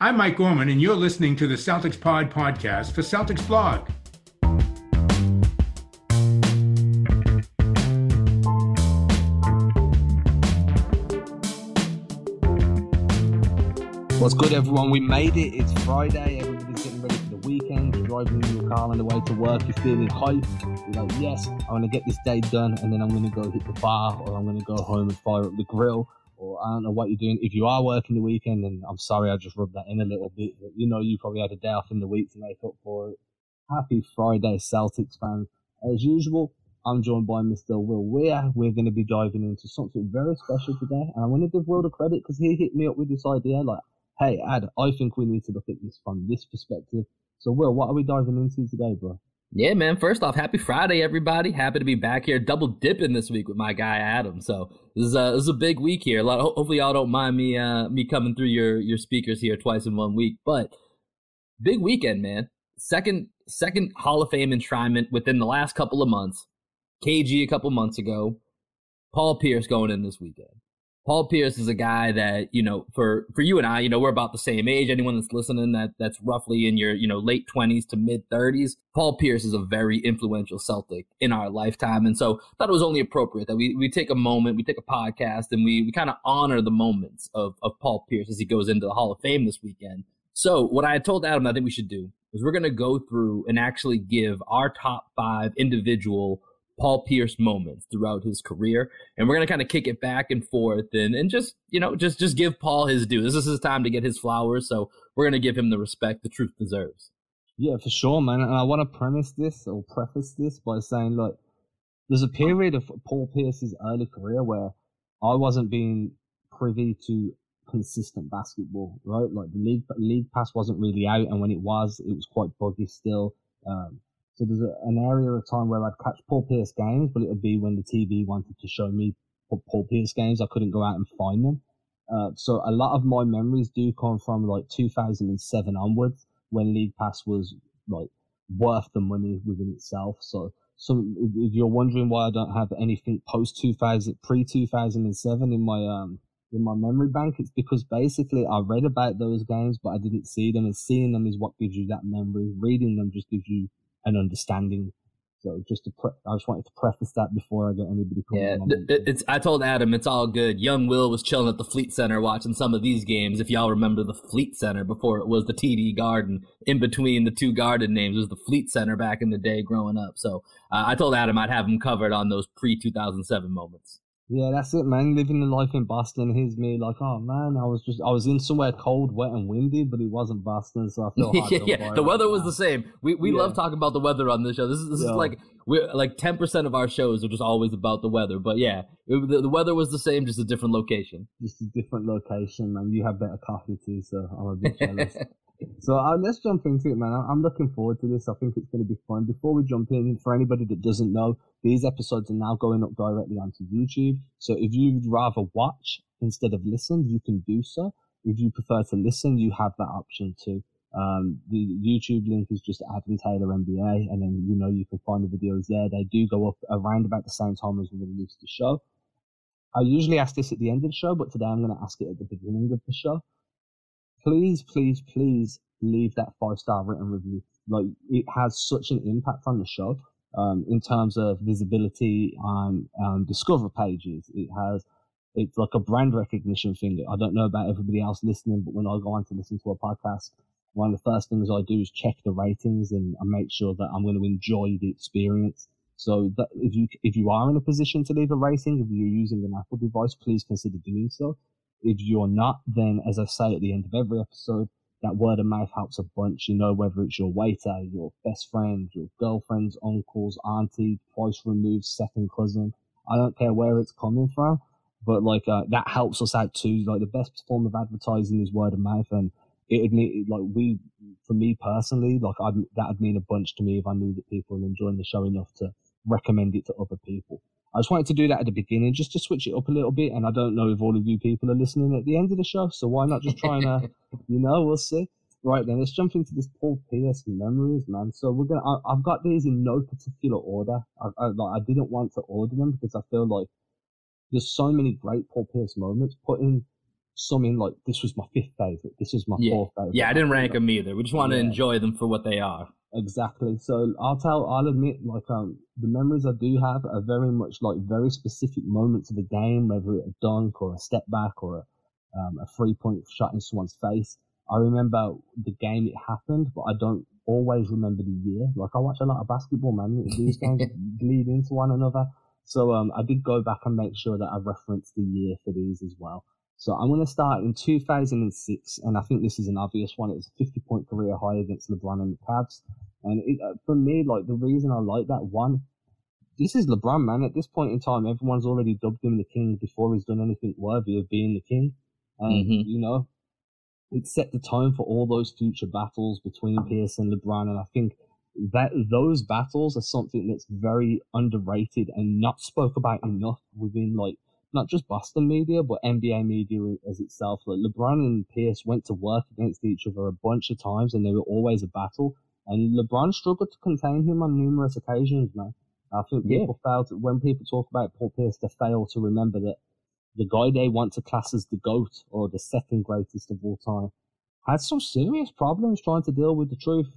I'm Mike Gorman, and you're listening to the Celtics Pod podcast for Celtics Blog. What's good, everyone? We made it. It's Friday. Everybody's getting ready for the weekend. You're driving in your car on the way to work. You're feeling hype. You're like, yes, I want to get this day done, and then I'm going to go hit the bar, or I'm going to go home and fire up the grill, I don't know what you're doing. If you are working the weekend, and I'm sorry I just rubbed that in a little bit, but you know you probably had a day off in the week to make up for it. Happy Friday, Celtics fans. As usual, I'm joined by Mr. Will Weir. We're going to be diving into something very special today, and I want to give Will the credit because he hit me up with this idea like, hey, Ad, I think we need to look at this from this perspective. So, Will, what are we diving into today, bro? Yeah, man. First off, happy Friday, everybody. Happy to be back here, double dipping this week with my guy Adam. So this is a this is a big week here. A lot. Hopefully, y'all don't mind me uh me coming through your your speakers here twice in one week. But big weekend, man. Second second Hall of Fame enshrinement within the last couple of months. KG a couple months ago. Paul Pierce going in this weekend. Paul Pierce is a guy that, you know, for, for you and I, you know, we're about the same age. Anyone that's listening that that's roughly in your, you know, late twenties to mid thirties, Paul Pierce is a very influential Celtic in our lifetime. And so thought it was only appropriate that we, we take a moment, we take a podcast and we, we kind of honor the moments of, of Paul Pierce as he goes into the Hall of Fame this weekend. So what I told Adam I think we should do is we're going to go through and actually give our top five individual Paul Pierce moments throughout his career. And we're gonna kind of kick it back and forth and, and just, you know, just just give Paul his due. This is his time to get his flowers, so we're gonna give him the respect the truth deserves. Yeah, for sure, man. And I want to premise this or preface this by saying, like, there's a period of Paul Pierce's early career where I wasn't being privy to consistent basketball, right? Like the league league pass wasn't really out, and when it was, it was quite buggy still. Um, so there's a, an area of time where I'd catch Paul Pierce games, but it would be when the TV wanted to show me Paul Pierce games. I couldn't go out and find them. Uh, so a lot of my memories do come from like 2007 onwards, when League Pass was like worth the money within itself. So, so if you're wondering why I don't have anything post 2000, pre 2007 in my um in my memory bank, it's because basically I read about those games, but I didn't see them, and seeing them is what gives you that memory. Reading them just gives you an understanding. So just to pre- I just wanted to preface that before I get anybody. Yeah, it's. I told Adam it's all good. Young Will was chilling at the Fleet Center watching some of these games. If y'all remember the Fleet Center before it was the TD Garden, in between the two garden names was the Fleet Center back in the day growing up. So uh, I told Adam I'd have him covered on those pre two thousand seven moments. Yeah, that's it, man. Living the life in Boston, here's me like, oh man, I was just, I was in somewhere cold, wet, and windy, but it wasn't Boston, so I feel yeah, yeah. The weather was the same. We we yeah. love talking about the weather on this show. This is this yeah. is like we're like ten percent of our shows are just always about the weather. But yeah, it, the, the, weather was the same, just a different location. Just a different location, man. You have better coffee too, so I'm a bit jealous. So uh, let's jump into it, man. I'm looking forward to this. I think it's going to be fun. Before we jump in, for anybody that doesn't know, these episodes are now going up directly onto YouTube. So if you'd rather watch instead of listen, you can do so. If you prefer to listen, you have that option too. Um, the YouTube link is just Adam Taylor MBA, and then you know you can find the videos there. They do go up around about the same time as we release the show. I usually ask this at the end of the show, but today I'm going to ask it at the beginning of the show please, please, please leave that five star written review. Like it has such an impact on the show um, in terms of visibility on um, discover pages. It has it's like a brand recognition thing. I don't know about everybody else listening, but when I go on to listen to a podcast, one of the first things I do is check the ratings and I make sure that I'm going to enjoy the experience. So if you if you are in a position to leave a rating, if you're using an Apple device, please consider doing so. If you're not, then as I say at the end of every episode, that word of mouth helps a bunch. You know, whether it's your waiter, your best friend, your girlfriend's uncles, auntie, twice removed second cousin. I don't care where it's coming from, but like uh, that helps us out too. Like the best form of advertising is word of mouth, and it'd mean like we, for me personally, like I'd, that'd mean a bunch to me if I knew that people are enjoying the show enough to recommend it to other people. I just wanted to do that at the beginning just to switch it up a little bit. And I don't know if all of you people are listening at the end of the show. So why not just try and, uh, you know, we'll see. Right then, let's jump into this Paul Pierce memories, man. So we're gonna. I, have got these in no particular order. I, I, like, I didn't want to order them because I feel like there's so many great Paul Pierce moments. Putting some in like this was my fifth favorite, this was my yeah. fourth favorite. Yeah, I didn't rank them either. We just want to enjoy them for what they are. Exactly. So I'll tell, I'll admit, like, um, the memories I do have are very much like very specific moments of the game, whether it a dunk or a step back or a, um, a three point shot in someone's face. I remember the game it happened, but I don't always remember the year. Like, I watch a lot of basketball, man. These games bleed into one another. So, um, I did go back and make sure that I referenced the year for these as well. So I'm going to start in 2006, and I think this is an obvious one. It was a 50 point career high against LeBron and the Cavs. And it, uh, for me, like the reason I like that one, this is LeBron, man. At this point in time, everyone's already dubbed him the king before he's done anything worthy of being the king. And, Mhm. you know, it set the tone for all those future battles between Pierce and LeBron. And I think that those battles are something that's very underrated and not spoke about enough within like not just Boston media, but NBA media as itself. Like LeBron and Pierce went to work against each other a bunch of times, and they were always a battle. And LeBron struggled to contain him on numerous occasions, man. I think Yeah. people fail to, when people talk about Paul Pierce, they fail to remember that the guy they want to class as the GOAT or the second greatest of all time had some serious problems trying to deal with the truth.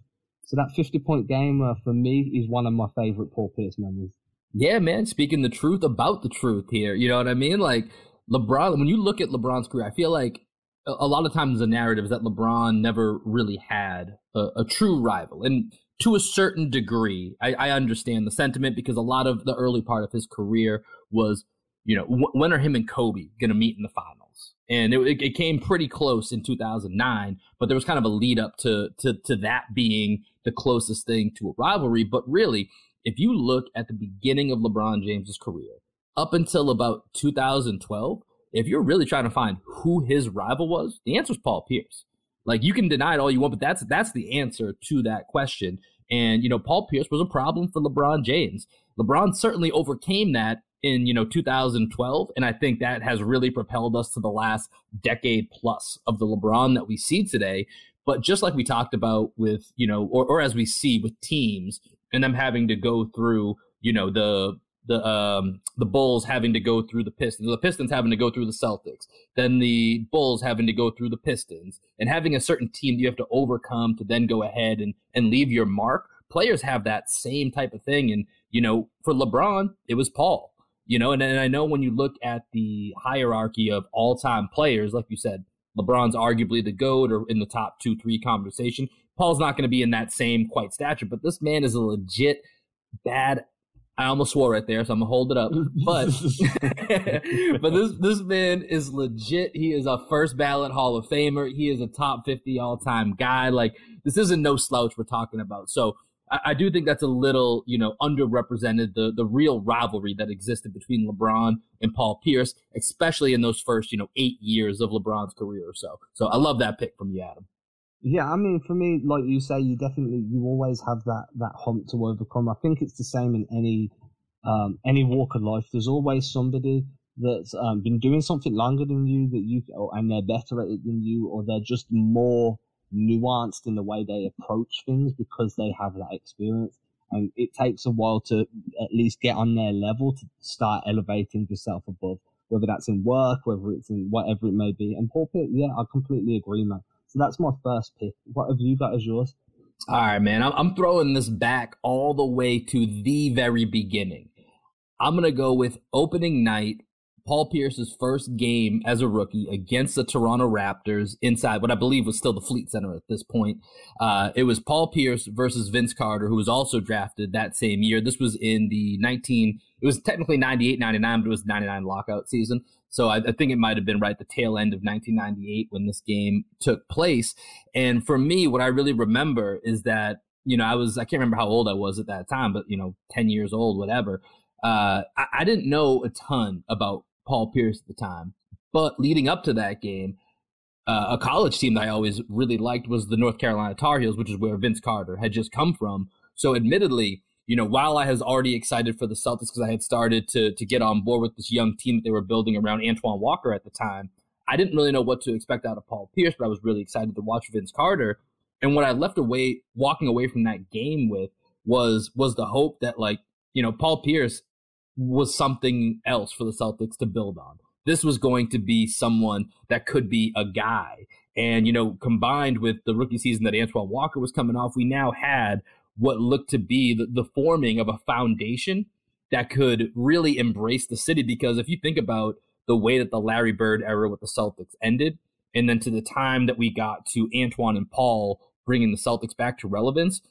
So that 50 point game uh, for me is one of my favorite Paul Pierce memories. Yeah, man, speaking the truth about the truth here. You know what I mean? Like LeBron, when you look at LeBron's career, I feel like a, lot of times the narrative is that LeBron never really had a, a true rival. And to a certain degree, I, I understand the sentiment because a lot of the early part of his career was, you know, wh- when are him and Kobe going to meet in the finals? And it, it, it came pretty close in 2009, but there was kind of a lead up to, to, to that being the closest thing to a rivalry. But really, if you look at the beginning of LeBron James's career up until about 2012, if you're really trying to find who his rival was, the answer is Paul Pierce. Like you can deny it all you want, but that's that's the answer to that question. And you know, Paul Pierce was a problem for LeBron James. LeBron certainly overcame that in you know 2012, and I think that has really propelled us to the last decade plus of the LeBron that we see today. But just like we talked about with you know, or or as we see with teams and them having to go through you know the the um the Bulls having to go through the Pistons, the Pistons having to go through the Celtics, then the Bulls having to go through the Pistons, and having a certain team you have to overcome to then go ahead and and leave your mark. Players have that same type of thing, and you know, for LeBron, it was Paul. You know, and, and I know when you look at the hierarchy of all time players, like you said, LeBron's arguably the GOAT or in the top two, three conversation. Paul's not going to be in that same quite stature, but this man is a legit bad. I almost swore right there, so I'm gonna hold it up. But but this this man is legit. He is a first ballot Hall of Famer. He is a top 50 all time guy. Like this isn't no slouch we're talking about. So I, I do think that's a little you know underrepresented the the real rivalry that existed between LeBron and Paul Pierce, especially in those first you know eight years of LeBron's career or so. So I love that pick from you, Adam. Yeah, I mean, for me, like you say, you definitely you always have that that hump to overcome. I think it's the same in any um, any walk of life. There's always somebody that's um, been doing something longer than you that you or, and they're better at it than you, or they're just more nuanced in the way they approach things because they have that experience. And it takes a while to at least get on their level to start elevating yourself above, whether that's in work, whether it's in whatever it may be. And Paul Pitt, yeah, I completely agree, man. So that's my first pick. What have you got as yours? All right, man. I'm, throwing this back all the way to the very beginning. I'm going to go with opening night, Paul Pierce's first game as a rookie against the Toronto Raptors inside what I believe was still the Fleet Center at this point. Uh, it was Paul Pierce versus Vince Carter, who was also drafted that same year. This was in the 19, it was technically 98, 99, but it was 99 lockout season. So I, I think it might have been right the tail end of 1998 when this game took place. And for me, what I really remember is that, you know, I was, I can't remember how old I was at that time, but, you know, 10 years old, whatever. Uh, I, I didn't know a ton about Paul Pierce at the time. But leading up to that game, uh, a college team that I always really liked was the North Carolina Tar Heels, which is where Vince Carter had just come from. So, admittedly, you know, while I was already excited for the Celtics because I had started to to get on board with this young team that they were building around Antoine Walker at the time, I didn't really know what to expect out of Paul Pierce, but I was really excited to watch Vince Carter. And what I left away, walking away from that game with, was was the hope that like you know Paul Pierce was something else for the Celtics to build on. this was going to be someone that could be a guy. And, you know, combined with the rookie season that Antoine Walker was coming off, we now had what looked to be the, the forming of a foundation that could really embrace the city. Because if you think about the way that the Larry Bird era with the Celtics ended, and then to the time that we got to Antoine and Paul bringing the Celtics back to relevance,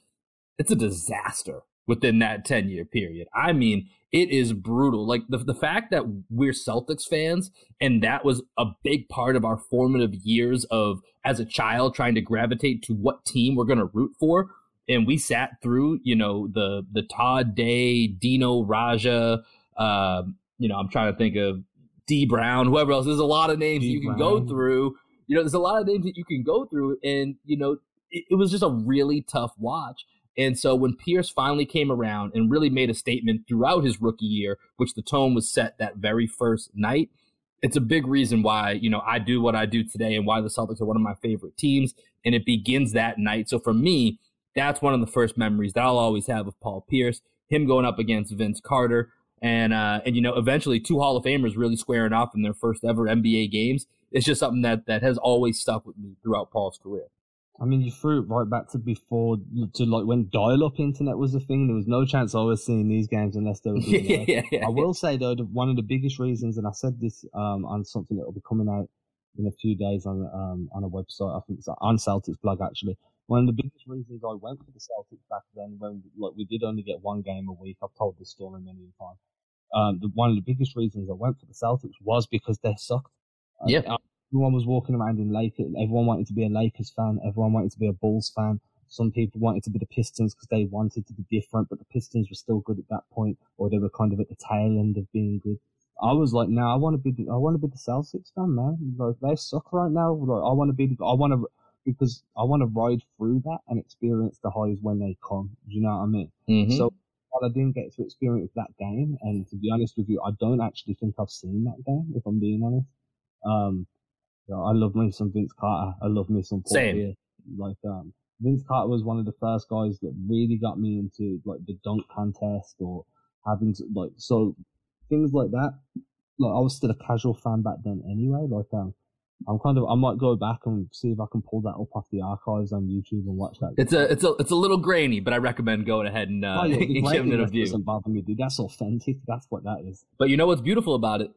it's a disaster within that 10 year period. I mean, it is brutal. Like the, the fact that we're Celtics fans and that was a big part of our formative years of as a child trying to gravitate to what team we're going to root for. And we sat through, you know, the the Todd Day, Dino Radja, uh, you know, I'm trying to think of D Brown, whoever else. There's a lot of names you can go through. You know, there's a lot of names that you can go through, and you know, it, it was just a really tough watch. And so when Pierce finally came around and really made a statement throughout his rookie year, which the tone was set that very first night, it's a big reason why, you know, I do what I do today and why the Celtics are one of my favorite teams. And it begins that night. So for me, that's one of the first memories that I'll always have of Paul Pierce, him going up against Vince Carter. And uh, and you know, eventually two Hall of Famers really squaring off in their first ever NBA games. It's just something that that has always stuck with me throughout Paul's career. I mean, you threw it right back to before, to like when dial-up internet was a thing. There was no chance I was seeing these games unless they were yeah, yeah, yeah. I will say though, one of the biggest reasons, and I said this um, on something that will be coming out in a few days on um, on a website. I think it's on Celtics blog actually. One of the biggest reasons I went for the Celtics back then, when like we did only get one game a week. I've told this story many times. Um, the, one of the biggest reasons I went for the Celtics was because they sucked. Uh, Yeah. Everyone was walking around in Lakers. Everyone wanted to be a Lakers fan. Everyone wanted to be a Bulls fan. Some people wanted to be the Pistons because they wanted to be different, but the Pistons were still good at that point, or they were kind of at the tail end of being good. I was like, no, I want to be, the, I want to be the Celtics fan, man. Like they suck right now. Like I want to be, the, I want to, because I want to ride through that and experience the highs when they come. Do you know what I mean? Mhm. So while I didn't get to experience that game, and to be honest with you, I don't actually think I've seen that game. If I'm being honest, um, you know, I love me some Vince Carter. I love me some Paul Same. Like um, Vince Carter was one of the first guys that really got me into like the dunk contest or having to, like so things like that. Like I was still a casual fan back then anyway. Like um, I'm kind of I might go back and see if I can pull that up off the archives on YouTube and watch that. It's a it's a it's a little grainy, but I recommend going ahead and uh, Oh, yeah, and giving it a view. doesn't bother me, dude. That's authentic. That's what that is. But you know what's beautiful about it?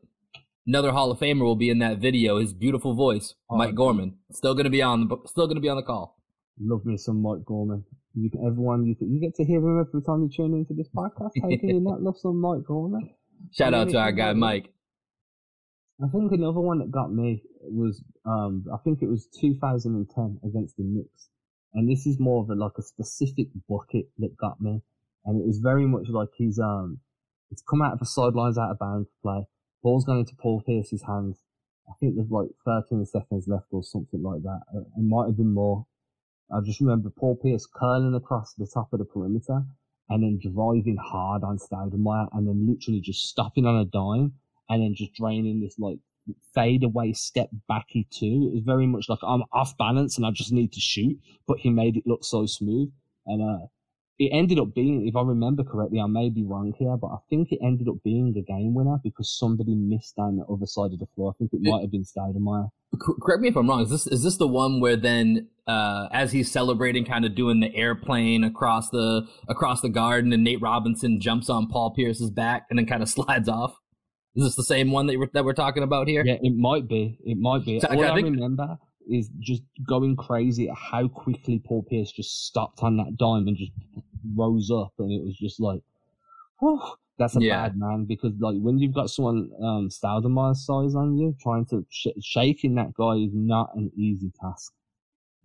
Another Hall of Famer will be in that video. His beautiful voice, Oh, Mike. Gorman, still gonna be on the still gonna be on the call. Love me some Mike Gorman. You can, everyone, you, can, you get to hear him every time you tune into this podcast. How can you not love some Mike Gorman? Shout out to our guy Mike. I think another one that got me was, um, I think it was 2010 against the Knicks. And this is more of a, like a specific bucket that got me. And it was very much like he's, um, it's come out of the sidelines out of bounds play. Ball's going into Paul Pierce's hands. I think there's like 13 seconds left or something like that. Uh, It might have been more. I just remember Paul Pierce curling across the top of the perimeter and then driving hard on Stoudemire and then literally just stopping on a dime and then just draining this like fade away step backy two. It was very much like I'm off balance and I just need to shoot, but he made it look so smooth. And uh, it ended up being, if I remember correctly, I may be wrong here, but I think it ended up being the game winner because somebody missed down the other side of the floor. I think it Yeah. might have been Stoudemire. Correct me if I'm wrong. Is this is this the one where then uh, as he's celebrating, kind of doing the airplane across the across the garden, and Nate Robinson jumps on Paul Pierce's back and then kind of slides off? Is this the same one that we're, that we're talking about here? Yeah, it might be. It might be. So, All I I, think- remember is just going crazy at how quickly Paul Pierce just stopped on that dime and just rose up, and it was just like, whew, that's a Yeah. bad man. Because like when you've got someone um Stoudemire's size on you, trying to sh- shaking that guy is not an easy task.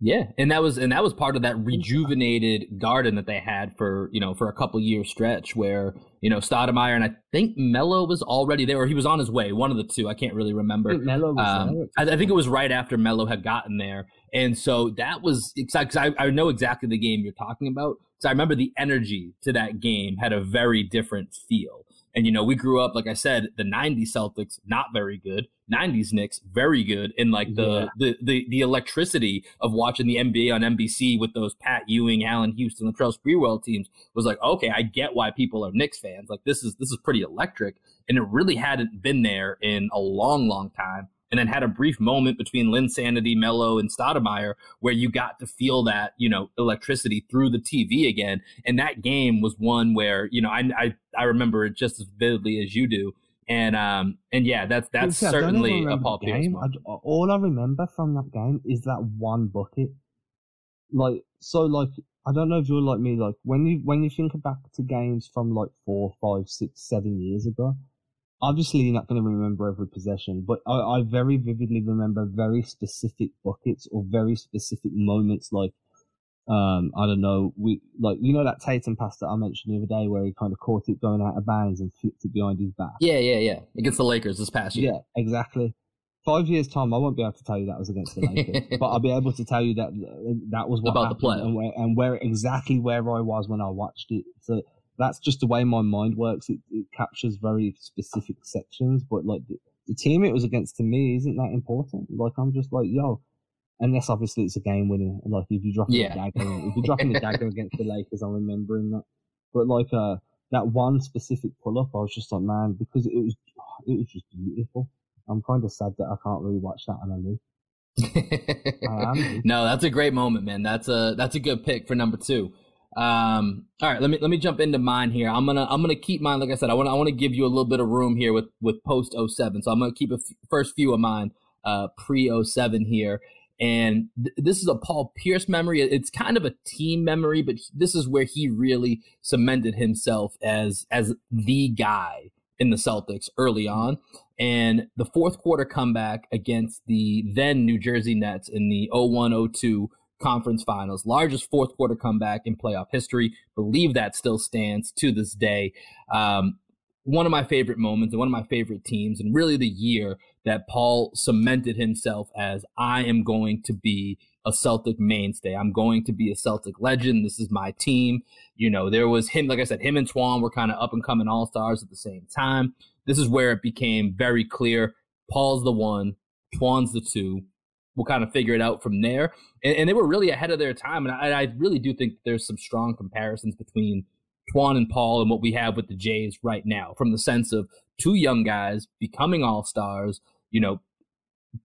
Yeah, and that was and that was part of that rejuvenated garden that they had for you know for a couple year stretch where you know Stoudemire and I think Melo was already there or he was on his way, one of the two. I can't really remember. Melo was Um, there. I, I think it was right after Melo had gotten there, and so that was exciting. Cause I, I know exactly the game you're talking about. So I remember the energy to that game had a very different feel, And you know, we grew up, like I said, the '90s Celtics not very good, '90s Knicks very good, and like the yeah. the, the the electricity of watching the NBA on NBC with those Pat Ewing, Allan Houston, Latrell Sprewell teams was like, okay, I get why people are Knicks fans. Like this is this is pretty electric, and it really hadn't been there in a long, long time and then had a brief moment between Lynn Sanity, Melo, and Stoudemire where you got to feel that, you know, electricity through the TV again. And that game was one where, you know, I I, I remember it just as vividly as you do. And um and yeah, that's that's See, certainly a Paul Pierce. I, all I remember from that game is that one bucket. Like so, like I don't know if you're like me. Like when you when you think back to games from like four, five, six, seven years ago, obviously you're not going to remember every possession, but I, I very vividly remember very specific buckets or very specific moments like um, I don't know, we like you know that Tatum pass that I mentioned the other day where he kind of caught it going out of bounds and flipped it behind his back. Yeah, yeah, yeah. Against the Lakers this past year. Yeah, exactly. Five years time, I won't be able to tell you that was against the Lakers, but I'll be able to tell you that that was what about the play and where, and where exactly where I was when I watched it. So that's just the way my mind works. It, it captures very specific sections, but like the, the, team it was against to me isn't that important. Like I'm just like, yo, unless obviously it's a game winner. Like if you drop yeah. a dagger, if you're dropping a dagger against the Lakers, I'm remembering that. But like uh, that one specific pull up, I was just like, man, because it was it was just beautiful. I'm kind of sad that I can't really watch that on a loop. no, that's a great moment, man. That's a that's a good pick for number two. Um, all right, let me let me jump into mine here. I'm gonna I'm gonna keep mine. Like I said, I want I want to give you a little bit of room here with with post 07. So I'm gonna keep a f- first few of mine uh, pre 07 here. And th- this is a Paul Pierce memory. It's kind of a team memory, but this is where he really cemented himself as as the guy in the Celtics early on. And the fourth quarter comeback against the then New Jersey Nets in the 01 02 conference finals, largest fourth quarter comeback in playoff history. Believe that still stands to this day. Um, one of my favorite moments and one of my favorite teams, and really the year that Paul cemented himself as I am going to be a Celtic mainstay. I'm going to be a Celtic legend. This is my team. You know, there was him, like I said, him and Twan were kind of up and coming all stars at the same time. This is where it became very clear Paul's the one, Twan's the two we'll kind of figure it out from there. And, and they were really ahead of their time. And I, I, really do think there's some strong comparisons between Twan and Paul and what we have with the Jays right now, from the sense of two young guys becoming all stars, you know,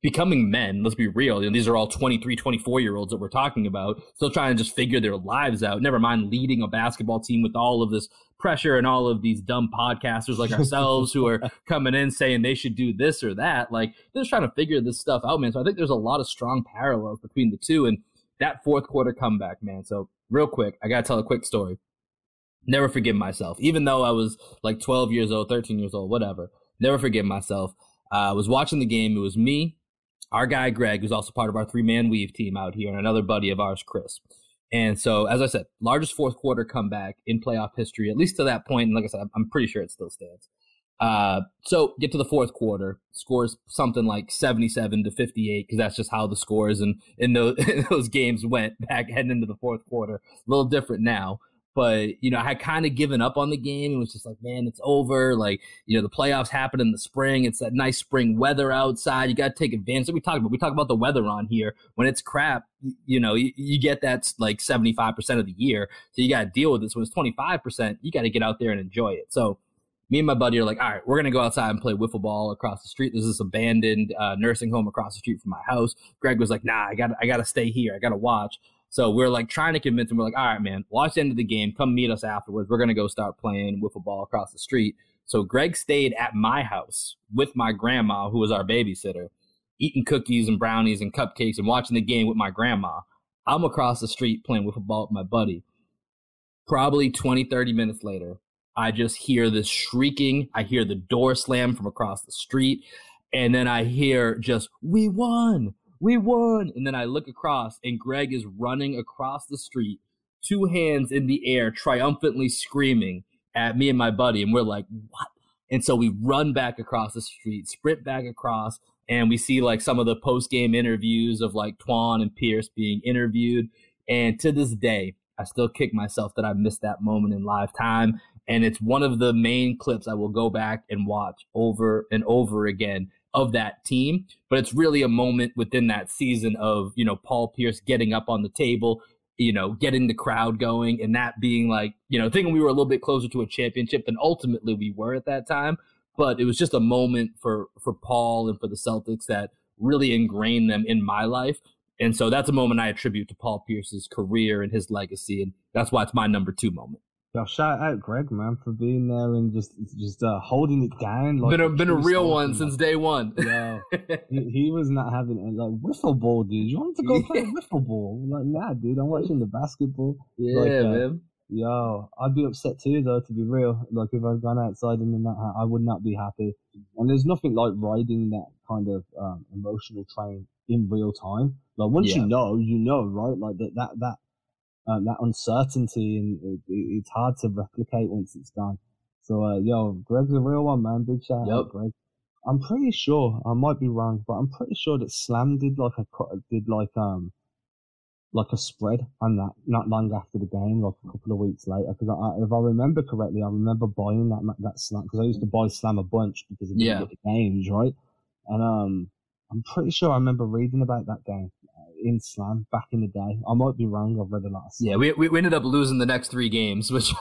becoming men. Let's be real. You know, these are all 23, 24 year olds that we're talking about, still trying to just figure their lives out. Never mind leading a basketball team with all of this pressure and all of these dumb podcasters like ourselves who are coming in saying they should do this or that. Like they're just trying to figure this stuff out, man. So I think there's a lot of strong parallels between the two and that fourth quarter comeback, man. So real quick, I gotta tell a quick story. Never forgive myself, even though I was like 12 years old, 13 years old, whatever. Never forgive myself. Uh, I was watching the game. It was me, our guy Greg, who's also part of our three man weave team out here, and another buddy of ours, Chris. And so, as I said, largest fourth quarter comeback in playoff history, at least to that point. And like I said, I'm pretty sure it still stands. Uh, so get to the fourth quarter, scores something like 77 to 58 because that's just how the scores and in those, in those games went back heading into the fourth quarter. A little different now but you know, I had kind of given up on the game. It was just like, man, it's over. Like, you know, the playoffs happen in the spring. It's that nice spring weather outside. You got to take advantage. We talk about we talk about the weather on here. When it's crap, you know, you, you get that like seventy five percent of the year. So you got to deal with this. When it's twenty five percent, you got to get out there and enjoy it. So me and my buddy are like, all right, we're gonna go outside and play wiffle ball across the street. There's this abandoned uh, nursing home across the street from my house. Greg was like, nah, I got I got to stay here. I got to watch. So we're like trying to convince him. We're like, all right, man, watch the end of the game. Come meet us afterwards. We're gonna go start playing wiffle ball across the street. So Greg stayed at my house with my grandma, who was our babysitter, eating cookies and brownies and cupcakes and watching the game with my grandma. I'm across the street playing wiffle ball with my buddy. Probably 20, 30 minutes later, I just hear this shrieking. I hear the door slam from across the street. And then I hear just, we won we won. And then I look across and Greg is running across the street, two hands in the air, triumphantly screaming at me and my buddy. And we're like, what? And so we run back across the street, sprint back across, and we see like some of the post game interviews of like Twan and Pierce being interviewed. And to this day, I still kick myself that I missed that moment in live time. And it's one of the main clips I will go back and watch over and over again of that team. But it's really a moment within that season of, you know, Paul Pierce getting up on the table, you know, getting the crowd going and that being like, you know, thinking we were a little bit closer to a championship than ultimately we were at that time. But it was just a moment for for Paul and for the Celtics that really ingrained them in my life. And so that's a moment I attribute to Paul Pierce's career and his legacy. And that's why it's my number two moment. Yeah, shout out Greg, man, for being there and just just uh, holding it down. Like been a, been a real one since day one. yeah, he, he, was not having it. Like wiffle ball, dude. You want to go play wiffle ball? Like, nah, dude. I'm watching the basketball. Yeah, like, uh, man. Yo, I'd be upset too, though. To be real, like if I'd gone outside and then that, I would not be happy. And there's nothing like riding that kind of um, emotional train in real time. Like once yeah. you know, you know, right? Like that that that um, that uncertainty, and it, it, it's hard to replicate once it's gone. So, uh, yo, Greg's a real one, man. Big shout yep. out, Greg. I'm pretty sure I might be wrong, but I'm pretty sure that Slam did like a did like um like a spread on that not long after the game, like a couple of weeks later. Because if I remember correctly, I remember buying that that Slam because I used to buy Slam a bunch because of yeah. the games, right? And um, I'm pretty sure I remember reading about that game in Slam back in the day. I might be wrong. I've read a lot. Yeah, we, we ended up losing the next three games, which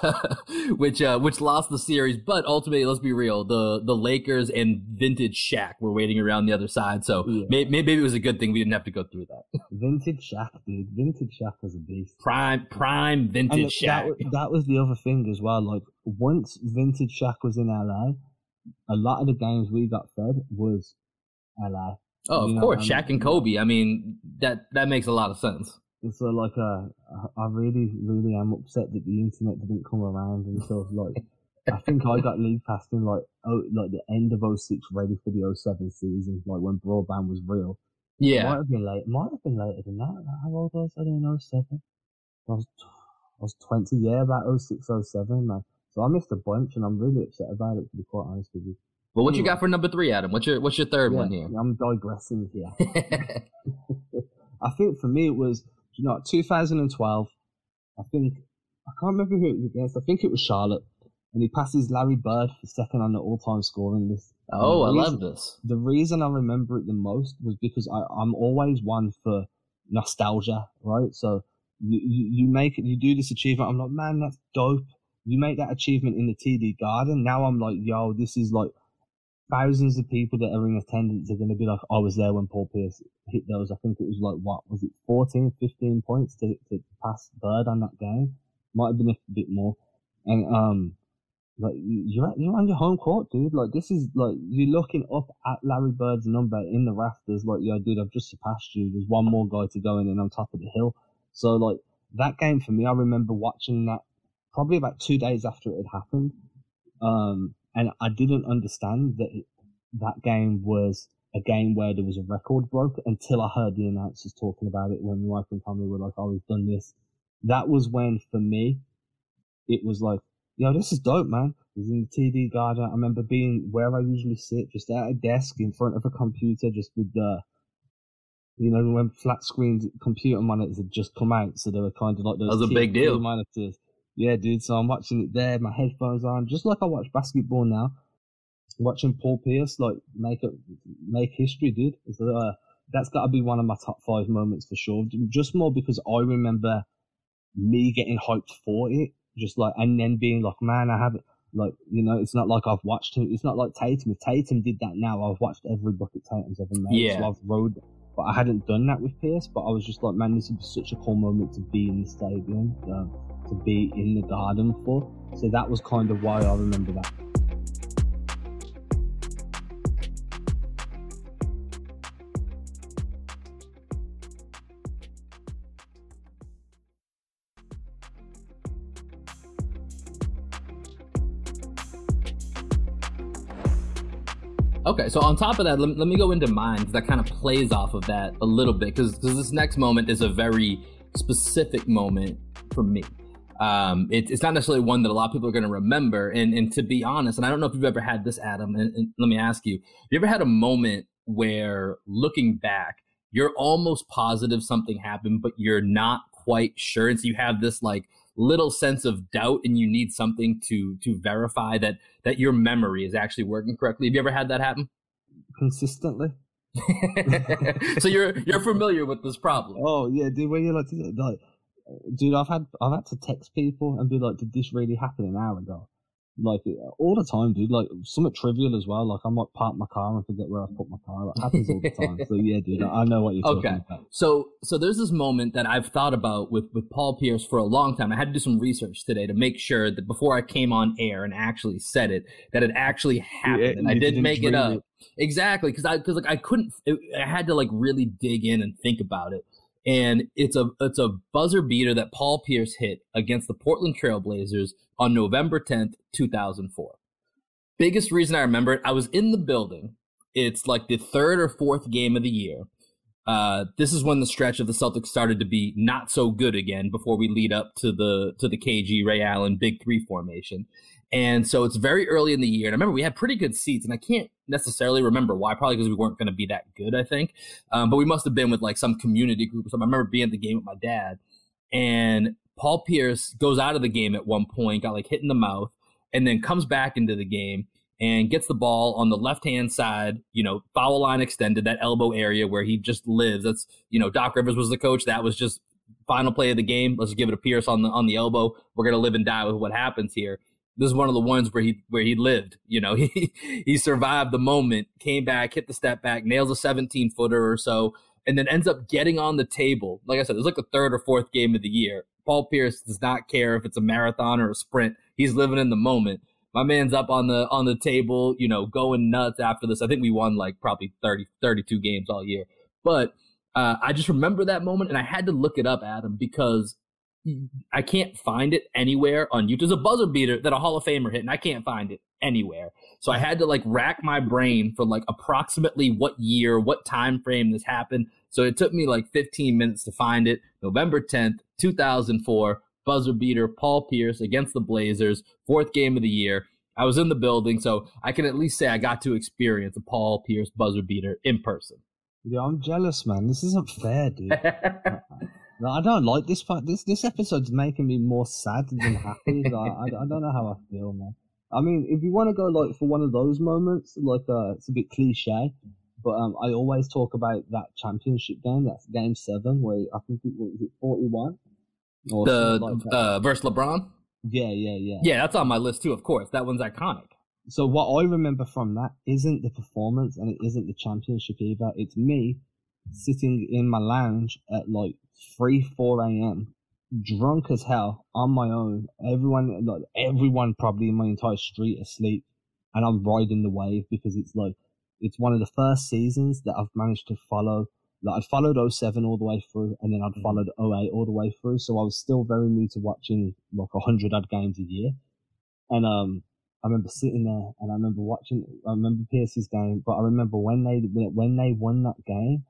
which uh, which lost the series. But ultimately, let's be real: the the Lakers and Vintage Shaq were waiting around the other side. So yeah. maybe, maybe it was a good thing we didn't have to go through that. Vintage Shaq, dude. Vintage Shaq was a beast. Prime prime Vintage Shaq. That, that was the other thing as well. Like once Vintage Shaq was in LA, a lot of the games we got fed was LA. Oh, of course, know, Shaq and Kobe. I mean, that that makes a lot of sense. So, like, uh, I really, really am upset that the internet didn't come around and stuff. Like, I think I got league passed in like oh, like the end of 06, ready for the 07 season, like when broadband was real. Yeah, might have been late. Might have been later than that. How old was I in 07? I was, I was 20. Yeah, about 06, 07, man. So I missed a bunch, and I'm really upset about it. To be quite honest with you. Well, what you hmm. got for number three, Adam? What's your what's your third yeah, one here? I'm digressing here. I think for me it was you know 2012. I think I can't remember who it was against. I think it was Charlotte, and he passes Larry Bird for second on the all-time scoring list. Um, oh, I love this. The reason I remember it the most was because I, I'm always one for nostalgia, right? So you, you, you make it, you do this achievement. I'm like, man, that's dope. You make that achievement in the TD Garden. Now I'm like, yo, this is like thousands of people that are in attendance are going to be like, I was there when Paul Pierce hit those. I think it was like, what was it, 14, 15 points to, to pass Bird on that game? Might have been a bit more. And, um, like, you're, you're on your home court, dude. Like, this is like, you're looking up at Larry Bird's number in the rafters, like, yo, dude, I've just surpassed you. There's one more guy to go in and on top of the hill. So, like, that game for me, I remember watching that probably about two days after it had happened. Um, and I didn't understand that it, that game was a game where there was a record broke until I heard the announcers talking about it when my wife and family were like, "Oh, we've done this." That was when, for me, it was like, "Yo, this is dope, man." It was in the TD garden. I remember being where I usually sit, just at a desk in front of a computer, just with the, you know, when flat screen computer monitors had just come out, so they were kind of like those. That was a big deal. Monitors yeah, dude. So I'm watching it there, my headphones on, just like I watch basketball now. Watching Paul Pierce like make it make history, dude. Uh, that's got to be one of my top five moments for sure. Just more because I remember me getting hyped for it, just like, and then being like, man, I haven't, like, you know, it's not like I've watched him. It's not like Tatum. If Tatum did that now, I've watched every bucket Tatum's ever made. Yeah. So I've rode, but I hadn't done that with Pierce. But I was just like, man, this would be such a cool moment to be in the stadium uh, to be in the garden for. So that was kind of why I remember that. Okay, so on top of that, let, let me go into mine because that kind of plays off of that a little bit because this next moment is a very specific moment for me um, it, it's not necessarily one that a lot of people are going to remember. And, and to be honest, and I don't know if you've ever had this, Adam, and, and let me ask you, you ever had a moment where looking back, you're almost positive something happened, but you're not quite sure, and so you have this like little sense of doubt, and you need something to to verify that that your memory is actually working correctly. Have you ever had that happen? Consistently. so you're you're familiar with this problem. Oh yeah, dude. When you're like, like, dude, I've had I've had to text people and be like, did this really happen an hour ago? Like all the time, dude. Like something trivial as well. Like I might park my car and forget where I put my car. It happens all the time. so yeah, dude. I know what you're okay. talking about. So so there's this moment that I've thought about with with Paul Pierce for a long time. I had to do some research today to make sure that before I came on air and actually said it, that it actually happened. Yeah, and I didn't make it up. It. Exactly, because I because like I couldn't. It, I had to like really dig in and think about it and it's a it's a buzzer beater that Paul Pierce hit against the Portland Trailblazers on November 10th, 2004. Biggest reason I remember it, I was in the building. It's like the third or fourth game of the year. Uh, this is when the stretch of the Celtics started to be not so good again before we lead up to the to the KG Ray Allen Big Three formation. And so it's very early in the year. And I remember we had pretty good seats, and I can't necessarily remember why. Probably because we weren't going to be that good, I think. Um, but we must have been with like some community group or something. I remember being at the game with my dad, and Paul Pierce goes out of the game at one point, got like hit in the mouth, and then comes back into the game and gets the ball on the left hand side, you know, foul line extended, that elbow area where he just lives. That's, you know, Doc Rivers was the coach. That was just final play of the game. Let's give it to Pierce on the on the elbow. We're gonna live and die with what happens here this is one of the ones where he where he lived. You know, he he survived the moment, came back, hit the step back, nails a 17 footer or so, and then ends up getting on the table. Like I said, it's like the third or fourth game of the year. Paul Pierce does not care if it's a marathon or a sprint. He's living in the moment. My man's up on the on the table, you know, going nuts after this. I think we won like probably 30, 32 games all year. But uh, I just remember that moment, and I had to look it up, Adam, because I can't find it anywhere on YouTube. There's a buzzer beater that a Hall of Famer hit, and I can't find it anywhere. So I had to like rack my brain for like approximately what year, what time frame this happened. So it took me like 15 minutes to find it. November 10th, 2004, buzzer beater, Paul Pierce against the Blazers, fourth game of the year. I was in the building, so I can at least say I got to experience a Paul Pierce buzzer beater in person. Yeah, I'm jealous, man. This isn't fair, dude. No, I don't like this part. This this episode's making me more sad than happy. I, I, I don't know how I feel, man. I mean, if you want to go like for one of those moments, like uh, it's a bit cliche, but um, I always talk about that championship game. That's Game Seven, where I think it was it forty one. The like uh, versus LeBron. Yeah, yeah, yeah. Yeah, that's on my list too. Of course, that one's iconic. So what I remember from that isn't the performance, and it isn't the championship either. It's me sitting in my lounge at like 3, 4 a.m., drunk as hell on my own. Everyone, like everyone probably in my entire street asleep. And I'm riding the wave because it's like, it's one of the first seasons that I've managed to follow. Like I'd followed 07 all the way through and then I'd mm-hmm. followed 08 all the way through. So I was still very new to watching like a hundred odd games a year. And, um, I remember sitting there and I remember watching, I remember Pierce's game, but I remember when they, when they won that game,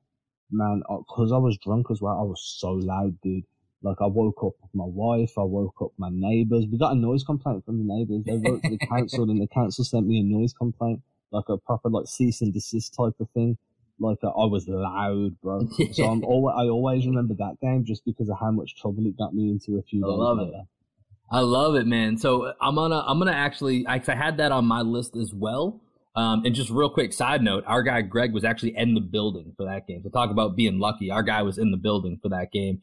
man, because uh, I was drunk as well, I was so loud, dude. Like I woke up my wife, I woke up my neighbours. We got a noise complaint from the neighbours. They wrote to the council, and the council sent me a noise complaint, like a proper like cease and desist type of thing. Like uh, I was loud, bro. so I'm always, I always remember that game just because of how much trouble it got me into a few days I love later. It. I love it, man. So I'm gonna I'm gonna actually I, I had that on my list as well. Um, and just real quick side note, our guy Greg was actually in the building for that game. So talk about being lucky. Our guy was in the building for that game.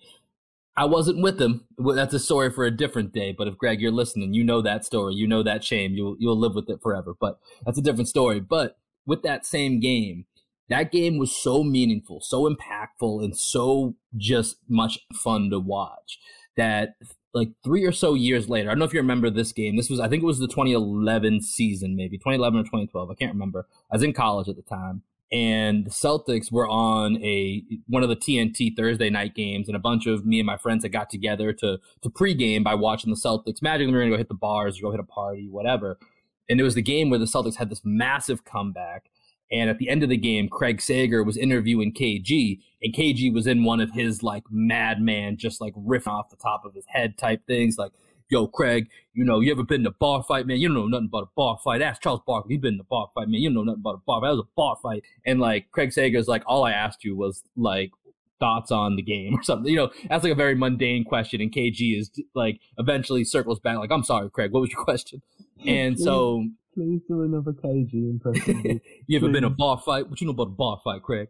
I wasn't with him. That's a story for a different day. But if Greg, you're listening, you know that story. You know that shame. You'll you'll live with it forever. But that's a different story. But with that same game, that game was so meaningful, so impactful, and so just much fun to watch that like three or so years later, I don't know if you remember this game. This was, I think it was the 2011 season, maybe 2011 or 2012. I can't remember. I was in college at the time, and the Celtics were on a one of the TNT Thursday night games, and a bunch of me and my friends had got together to to pregame by watching the Celtics. Magically, we were gonna go hit the bars, go hit a party, whatever. And it was the game where the Celtics had this massive comeback and at the end of the game, Craig Sager was interviewing KG, and KG was in one of his like madman, just like riffing off the top of his head type things, like, "Yo, Craig, you know, you ever been in a bar fight, man? You don't know nothing about a bar fight. Ask Charles Barkley. He been in a bar fight, man. You don't know nothing about a bar fight. That was a bar fight." And like Craig Sager's like, "All I asked you was like, thoughts on the game or something. You know, that's like a very mundane question, and KG is like eventually circles back, like, "I'm sorry, Craig, what was your question?" And mm-hmm. so, please do another KG impression. you ever been a bar fight? What you know about a bar fight, Craig?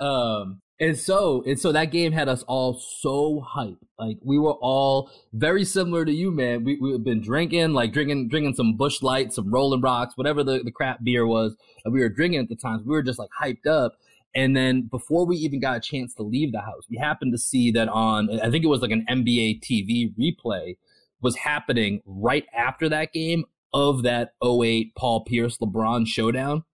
um, and so, and so that game had us all so hyped. Like we were all very similar to you, man. We we've been drinking, like drinking, drinking some Busch Light, some Rolling Rocks, whatever the, the crap beer was that we were drinking at the times. We were just like hyped up. And then before we even got a chance to leave the house, we happened to see that on, I think it was like an NBA TV replay was happening right after that game of that 08 Paul Pierce LeBron showdown.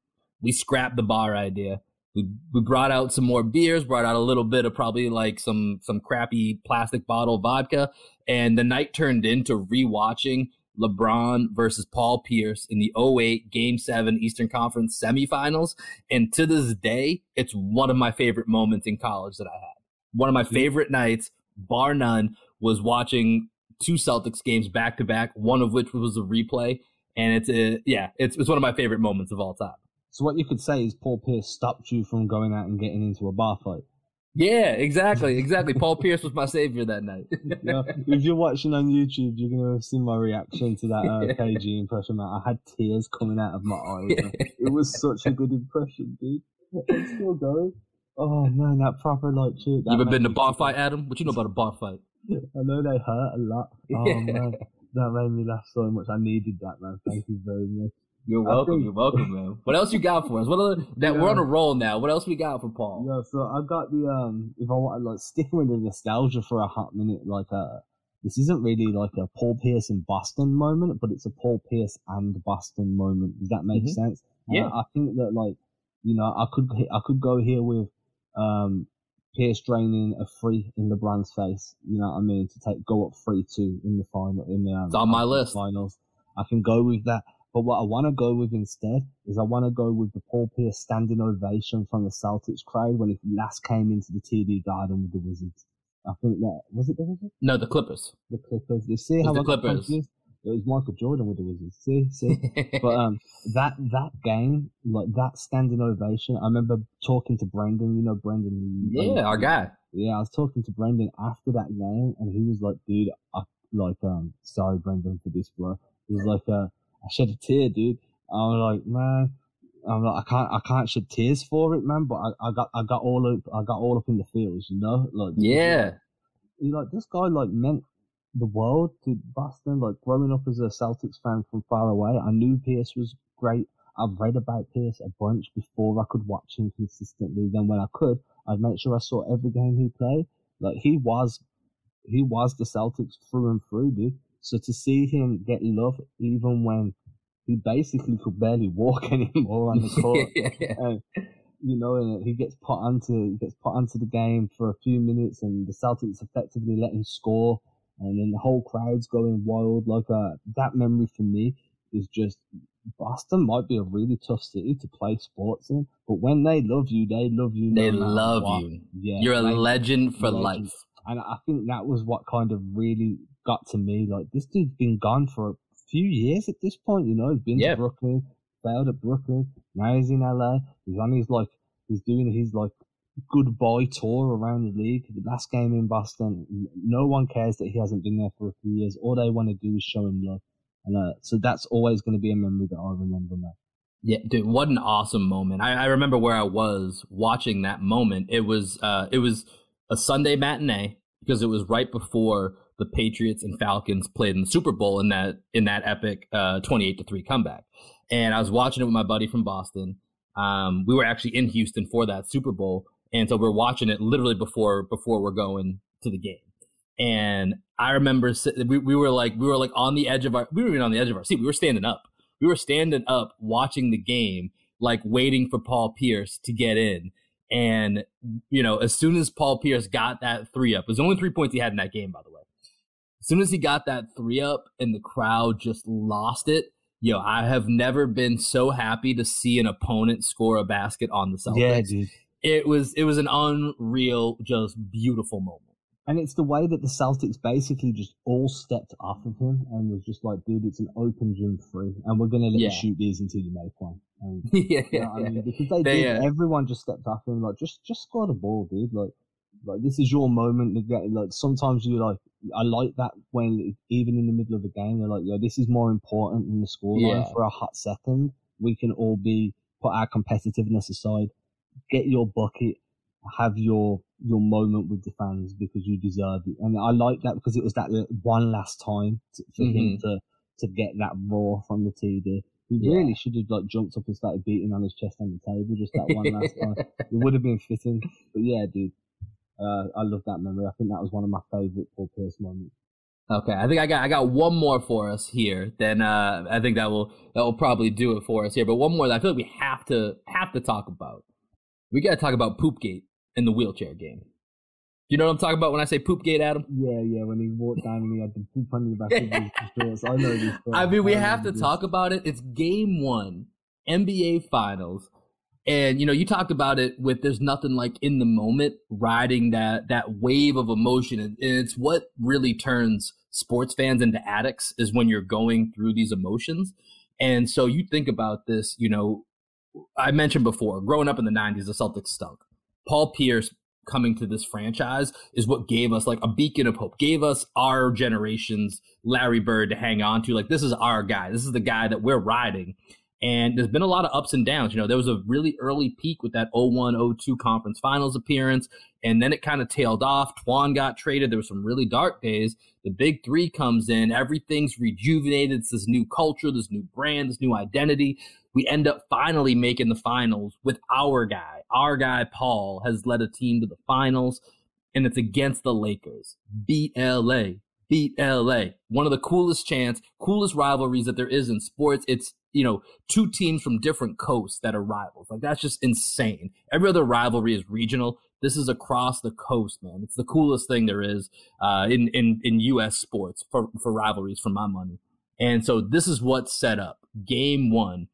We scrapped the bar idea we, we brought out some more beers, brought out a little bit of probably like some some crappy plastic bottle vodka, and the night turned into rewatching LeBron versus Paul Pierce in the 08 Game 7 Eastern Conference semifinals. And to this day, it's one of my favorite moments in college that I had. One of my mm-hmm. favorite nights, bar none, was watching two Celtics games back to back, one of which was a replay. And it's a, yeah, it's, it's one of my favorite moments of all time. So what you could say is Paul Pierce stopped you from going out and getting into a bar fight. Yeah, exactly, exactly. Paul Pierce was my savior that night. yeah, if you're watching on YouTube, you're gonna have seen my reaction to that uh, KG impression. Man. I had tears coming out of my eyes. it was such a good impression, dude. I'm still going. Oh man, that proper like shit. You ever been to bar fight, Adam? What you know about a bar fight? I know they hurt a lot. Oh yeah. man, that made me laugh so much. I needed that, man. Thank you very much. You're welcome. Think, you're welcome, man. What else you got for us? What other that yeah. we're on a roll now? What else we got for Paul? Yeah, so I got the um. If I want to like stick with the nostalgia for a hot minute, like uh, this isn't really like a Paul Pierce in Boston moment, but it's a Paul Pierce and Boston moment. Does that make mm-hmm. sense? Yeah. I, I think that like you know I could I could go here with um Pierce draining a free in LeBron's face. You know what I mean? To take go up three two in the final in the um, it's on my list finals. I can go with that. But what I want to go with instead is I want to go with the Paul Pierce standing ovation from the Celtics crowd when he last came into the TD Garden with the Wizards. I think that was it the Wizards. No, the Clippers. The Clippers. You see how the Clippers. It was Michael Jordan with the Wizards. See, see. but um, that that game, like that standing ovation, I remember talking to Brendan. You know Brendan. Yeah, Brendan, our guy. Yeah, I was talking to Brendan after that game, and he was like, "Dude, I like um, sorry Brendan for this, bro." He was like, uh I shed a tear, dude. I was like, man, I'm like, I can't, I can't shed tears for it, man. But I, I got, I got all up, I got all up in the feels, you know, like yeah, like, like this guy like meant the world to Boston. Like growing up as a Celtics fan from far away, I knew Pierce was great. I've read about Pierce a bunch before I could watch him consistently. Then when I could, I'd make sure I saw every game he played. Like he was, he was the Celtics through and through, dude. So to see him get love even when he basically could barely walk anymore on the court, yeah. and, you know, he gets put onto gets put onto the game for a few minutes, and the Celtics effectively let him score, and then the whole crowd's going wild. Like uh, that memory for me is just Boston might be a really tough city to play sports in, but when they love you, they love you. They no love what. you. Yeah, you're a legend for legend. life. And I think that was what kind of really got to me. Like this dude's been gone for a few years at this point. You know, he's been yeah. to Brooklyn, failed at Brooklyn. Now he's in LA. He's on his like he's doing his like goodbye tour around the league. The last game in Boston, no one cares that he hasn't been there for a few years. All they want to do is show him love, and uh, so that's always going to be a memory that I remember now. Yeah, dude, what an awesome moment! I, I remember where I was watching that moment. It was uh, it was a Sunday matinee because it was right before the Patriots and Falcons played in the Super Bowl in that in that epic uh, 28 to 3 comeback. And I was watching it with my buddy from Boston. Um, we were actually in Houston for that Super Bowl, and so we are watching it literally before before we're going to the game. And I remember we, we were like we were like on the edge of our we were even on the edge of our seat. We were standing up. We were standing up watching the game, like waiting for Paul Pierce to get in. And, you know, as soon as Paul Pierce got that three up, it was only three points he had in that game, by the way. As soon as he got that three up and the crowd just lost it, yo, I have never been so happy to see an opponent score a basket on the Celtics. Yeah, dude. It was it was an unreal, just beautiful moment. And it's the way that the Celtics basically just all stepped off of him and was just like, dude, it's an open gym free, and we're gonna let yeah. you shoot these until you make one. And, yeah, you know I mean? because they, they did, uh, everyone just stepped off him like, just just score the ball, dude. Like, like this is your moment to get like sometimes you like I like that when even in the middle of a game they're like, yeah, this is more important than the scoreline Yeah. for a hot second. We can all be put our competitiveness aside, get your bucket, have your your moment with the fans because you deserve it. And I like that because it was that one last time to, for him to to get that roar from the TD. He Yeah. really should have like jumped up and started beating on his chest on the table just that one last time. It would have been fitting. But yeah, dude. Uh, I love that memory. I think that was one of my favorite Paul Pierce moments. Okay, I think I got I got one more for us here. Then uh, I think that will that will probably do it for us here. But one more that I feel like we have to have to talk about. We got to talk about Poopgate in the wheelchair game. You know what I'm talking about when I say Poopgate, Adam? Yeah, yeah. When he walked down and he had the poop on the back. I know this. I mean, we have to this. talk about it. It's game one, NBA Finals, and you know, you talked about it with there's nothing like in the moment riding that that wave of emotion, and it's what really turns sports fans into addicts is when you're going through these emotions. And so you think about this, you know, I mentioned before, growing up in the '90s, the Celtics stunk. Paul Pierce coming to this franchise is what gave us like a beacon of hope, gave us our generation's Larry Bird to hang on to. Like, this is our guy. This is the guy that we're riding. And there's been a lot of ups and downs. You know, there was a really early peak with that 01 02 conference finals appearance. And then it kind of tailed off. Twan got traded. There were some really dark days. The big three comes in. Everything's rejuvenated. It's this new culture, this new brand, this new identity. We end up finally making the finals with our guy. Our guy, Paul, has led a team to the finals, and it's against the Lakers. Beat LA. Beat LA. One of the coolest chants, coolest rivalries that there is in sports. It's, you know, two teams from different coasts that are rivals. Like, that's just insane. Every other rivalry is regional. This is across the coast, man. It's the coolest thing there is uh, in, in, in U.S. sports for, for rivalries, for my money. And so this is what's set up. Game one.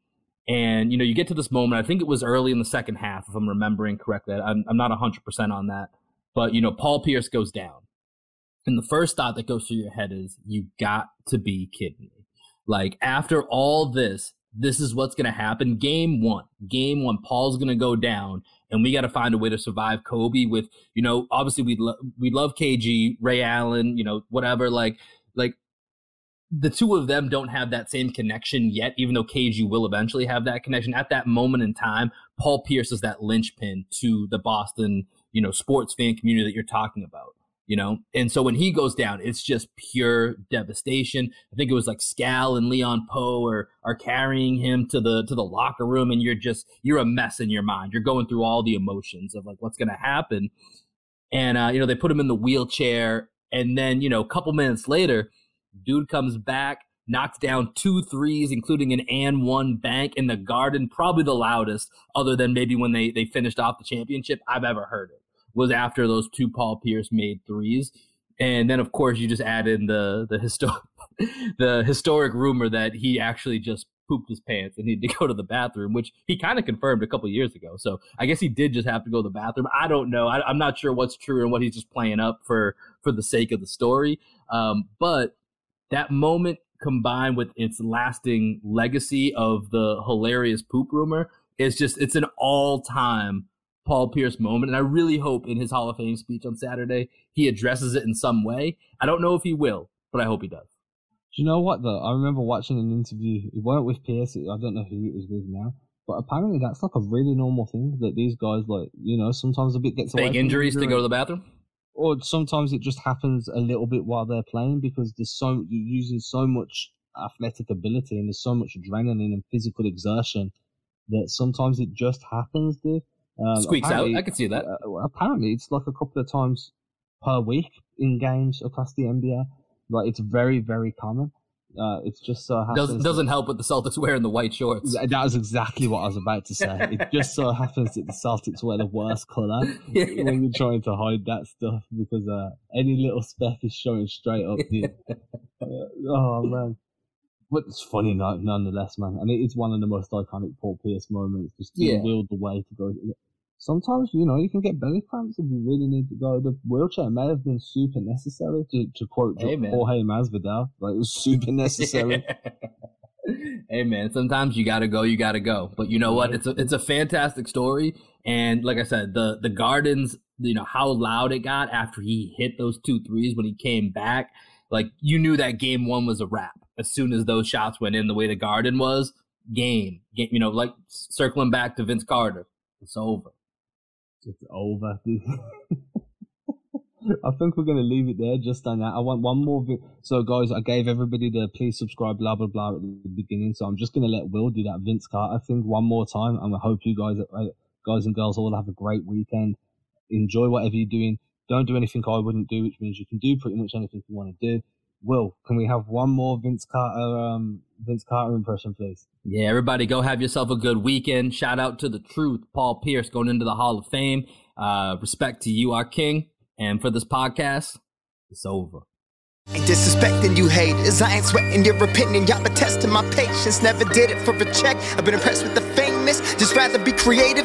And, you know, you get to this moment, I think it was early in the second half, if I'm remembering correctly. I'm, I'm not 100% on that. But, you know, Paul Pierce goes down. And the first thought that goes through your head is, you got to be kidding me. Like, after all this, this is what's going to happen. Game one, game one, Paul's going to go down, and we got to find a way to survive Kobe with, you know, obviously we lo- we love KG, Ray Allen, you know, whatever. Like, like the two of them don't have that same connection yet, even though KG will eventually have that connection. At that moment in time, Paul Pierce is that linchpin to the Boston, you know, sports fan community that you're talking about. You know, and so when he goes down, it's just pure devastation. I think it was like Scal and Leon Powe are are carrying him to the to the locker room, and you're just you're a mess in your mind. You're going through all the emotions of like what's going to happen, and uh, you know they put him in the wheelchair, and then you know a couple minutes later, dude comes back, knocks down two threes, including an and one bank in the Garden, probably the loudest, other than maybe when they they finished off the championship I've ever heard it was after those two Paul Pierce made threes. And then of course you just add in the the historic the historic rumor that he actually just pooped his pants and needed to go to the bathroom, which he kind of confirmed a couple years ago. So I guess he did just have to go to the bathroom. I don't know. I, am not sure what's true and what he's just playing up for for the sake of the story. Um, but that moment combined with its lasting legacy of the hilarious poop rumor is just it's an all time Paul Pierce moment. And I really hope in his Hall of Fame speech on Saturday, he addresses it in some way. I don't know if he will, but I hope he does. Do you know what though? I remember watching an interview. It weren't with Pierce. I don't know who it was with now. But apparently that's like a really normal thing that these guys like, you know, sometimes a bit gets away from injuries to go to the bathroom? Or sometimes it just happens a little bit while they're playing because there's so you're using so much athletic ability and there's so much adrenaline and physical exertion that sometimes it just happens, dude. Um, Squeaks out. I can see that. uh, apparently, it's like a couple of times per week in games across the NBA. Like it's very, very common. Uh, it's just so happens Doesn't doesn't help with the Celtics wearing the white shorts. that, was exactly what I was about to say. it just so happens that the Celtics wear the worst color when you're trying to hide that stuff because uh, any little speck is showing straight up. Uh, oh man. But it's funny no- nonetheless, man. And it is one of the most iconic Paul Pierce moments. Just to Yeah. willed the way to go. Sometimes, you know, you can get belly cramps if you really need to go. The wheelchair may have been super necessary, to, to quote Hey. Jorge Masvidal. Like, it was super necessary. hey man, sometimes you gotta go, you gotta go. But you know what? It's a it's a fantastic story. And like I said, the the Gardens, you know, how loud it got after he hit those two threes when he came back. Like you knew that game one was a wrap. As soon as those shots went in the way the Garden was, game. game you know, like circling back to Vince Carter. It's over. It's over. I think we're going to leave it there just on that. I want one more. Vi- so, guys, I gave everybody the please subscribe, blah, blah, blah at the beginning. So, I'm just going to let Will do that Vince Carter thing one more time. And I hope you guys, uh, guys and girls, all have a great weekend. Enjoy whatever you're doing. Don't do anything I wouldn't do, which means you can do pretty much anything you want to do. Will, can we have one more Vince Carter, um, Vince Carter impression, please? Yeah, everybody, go have yourself a good weekend. Shout out to the truth, Paul Pierce, going into the Hall of Fame. Uh, respect to you, our king. And for this podcast, it's over. Ain't disrespecting you haters. I ain't sweating your opinion. Y'all been testing my patience. Never did it for a check. I've been impressed with the famous. Just rather be creative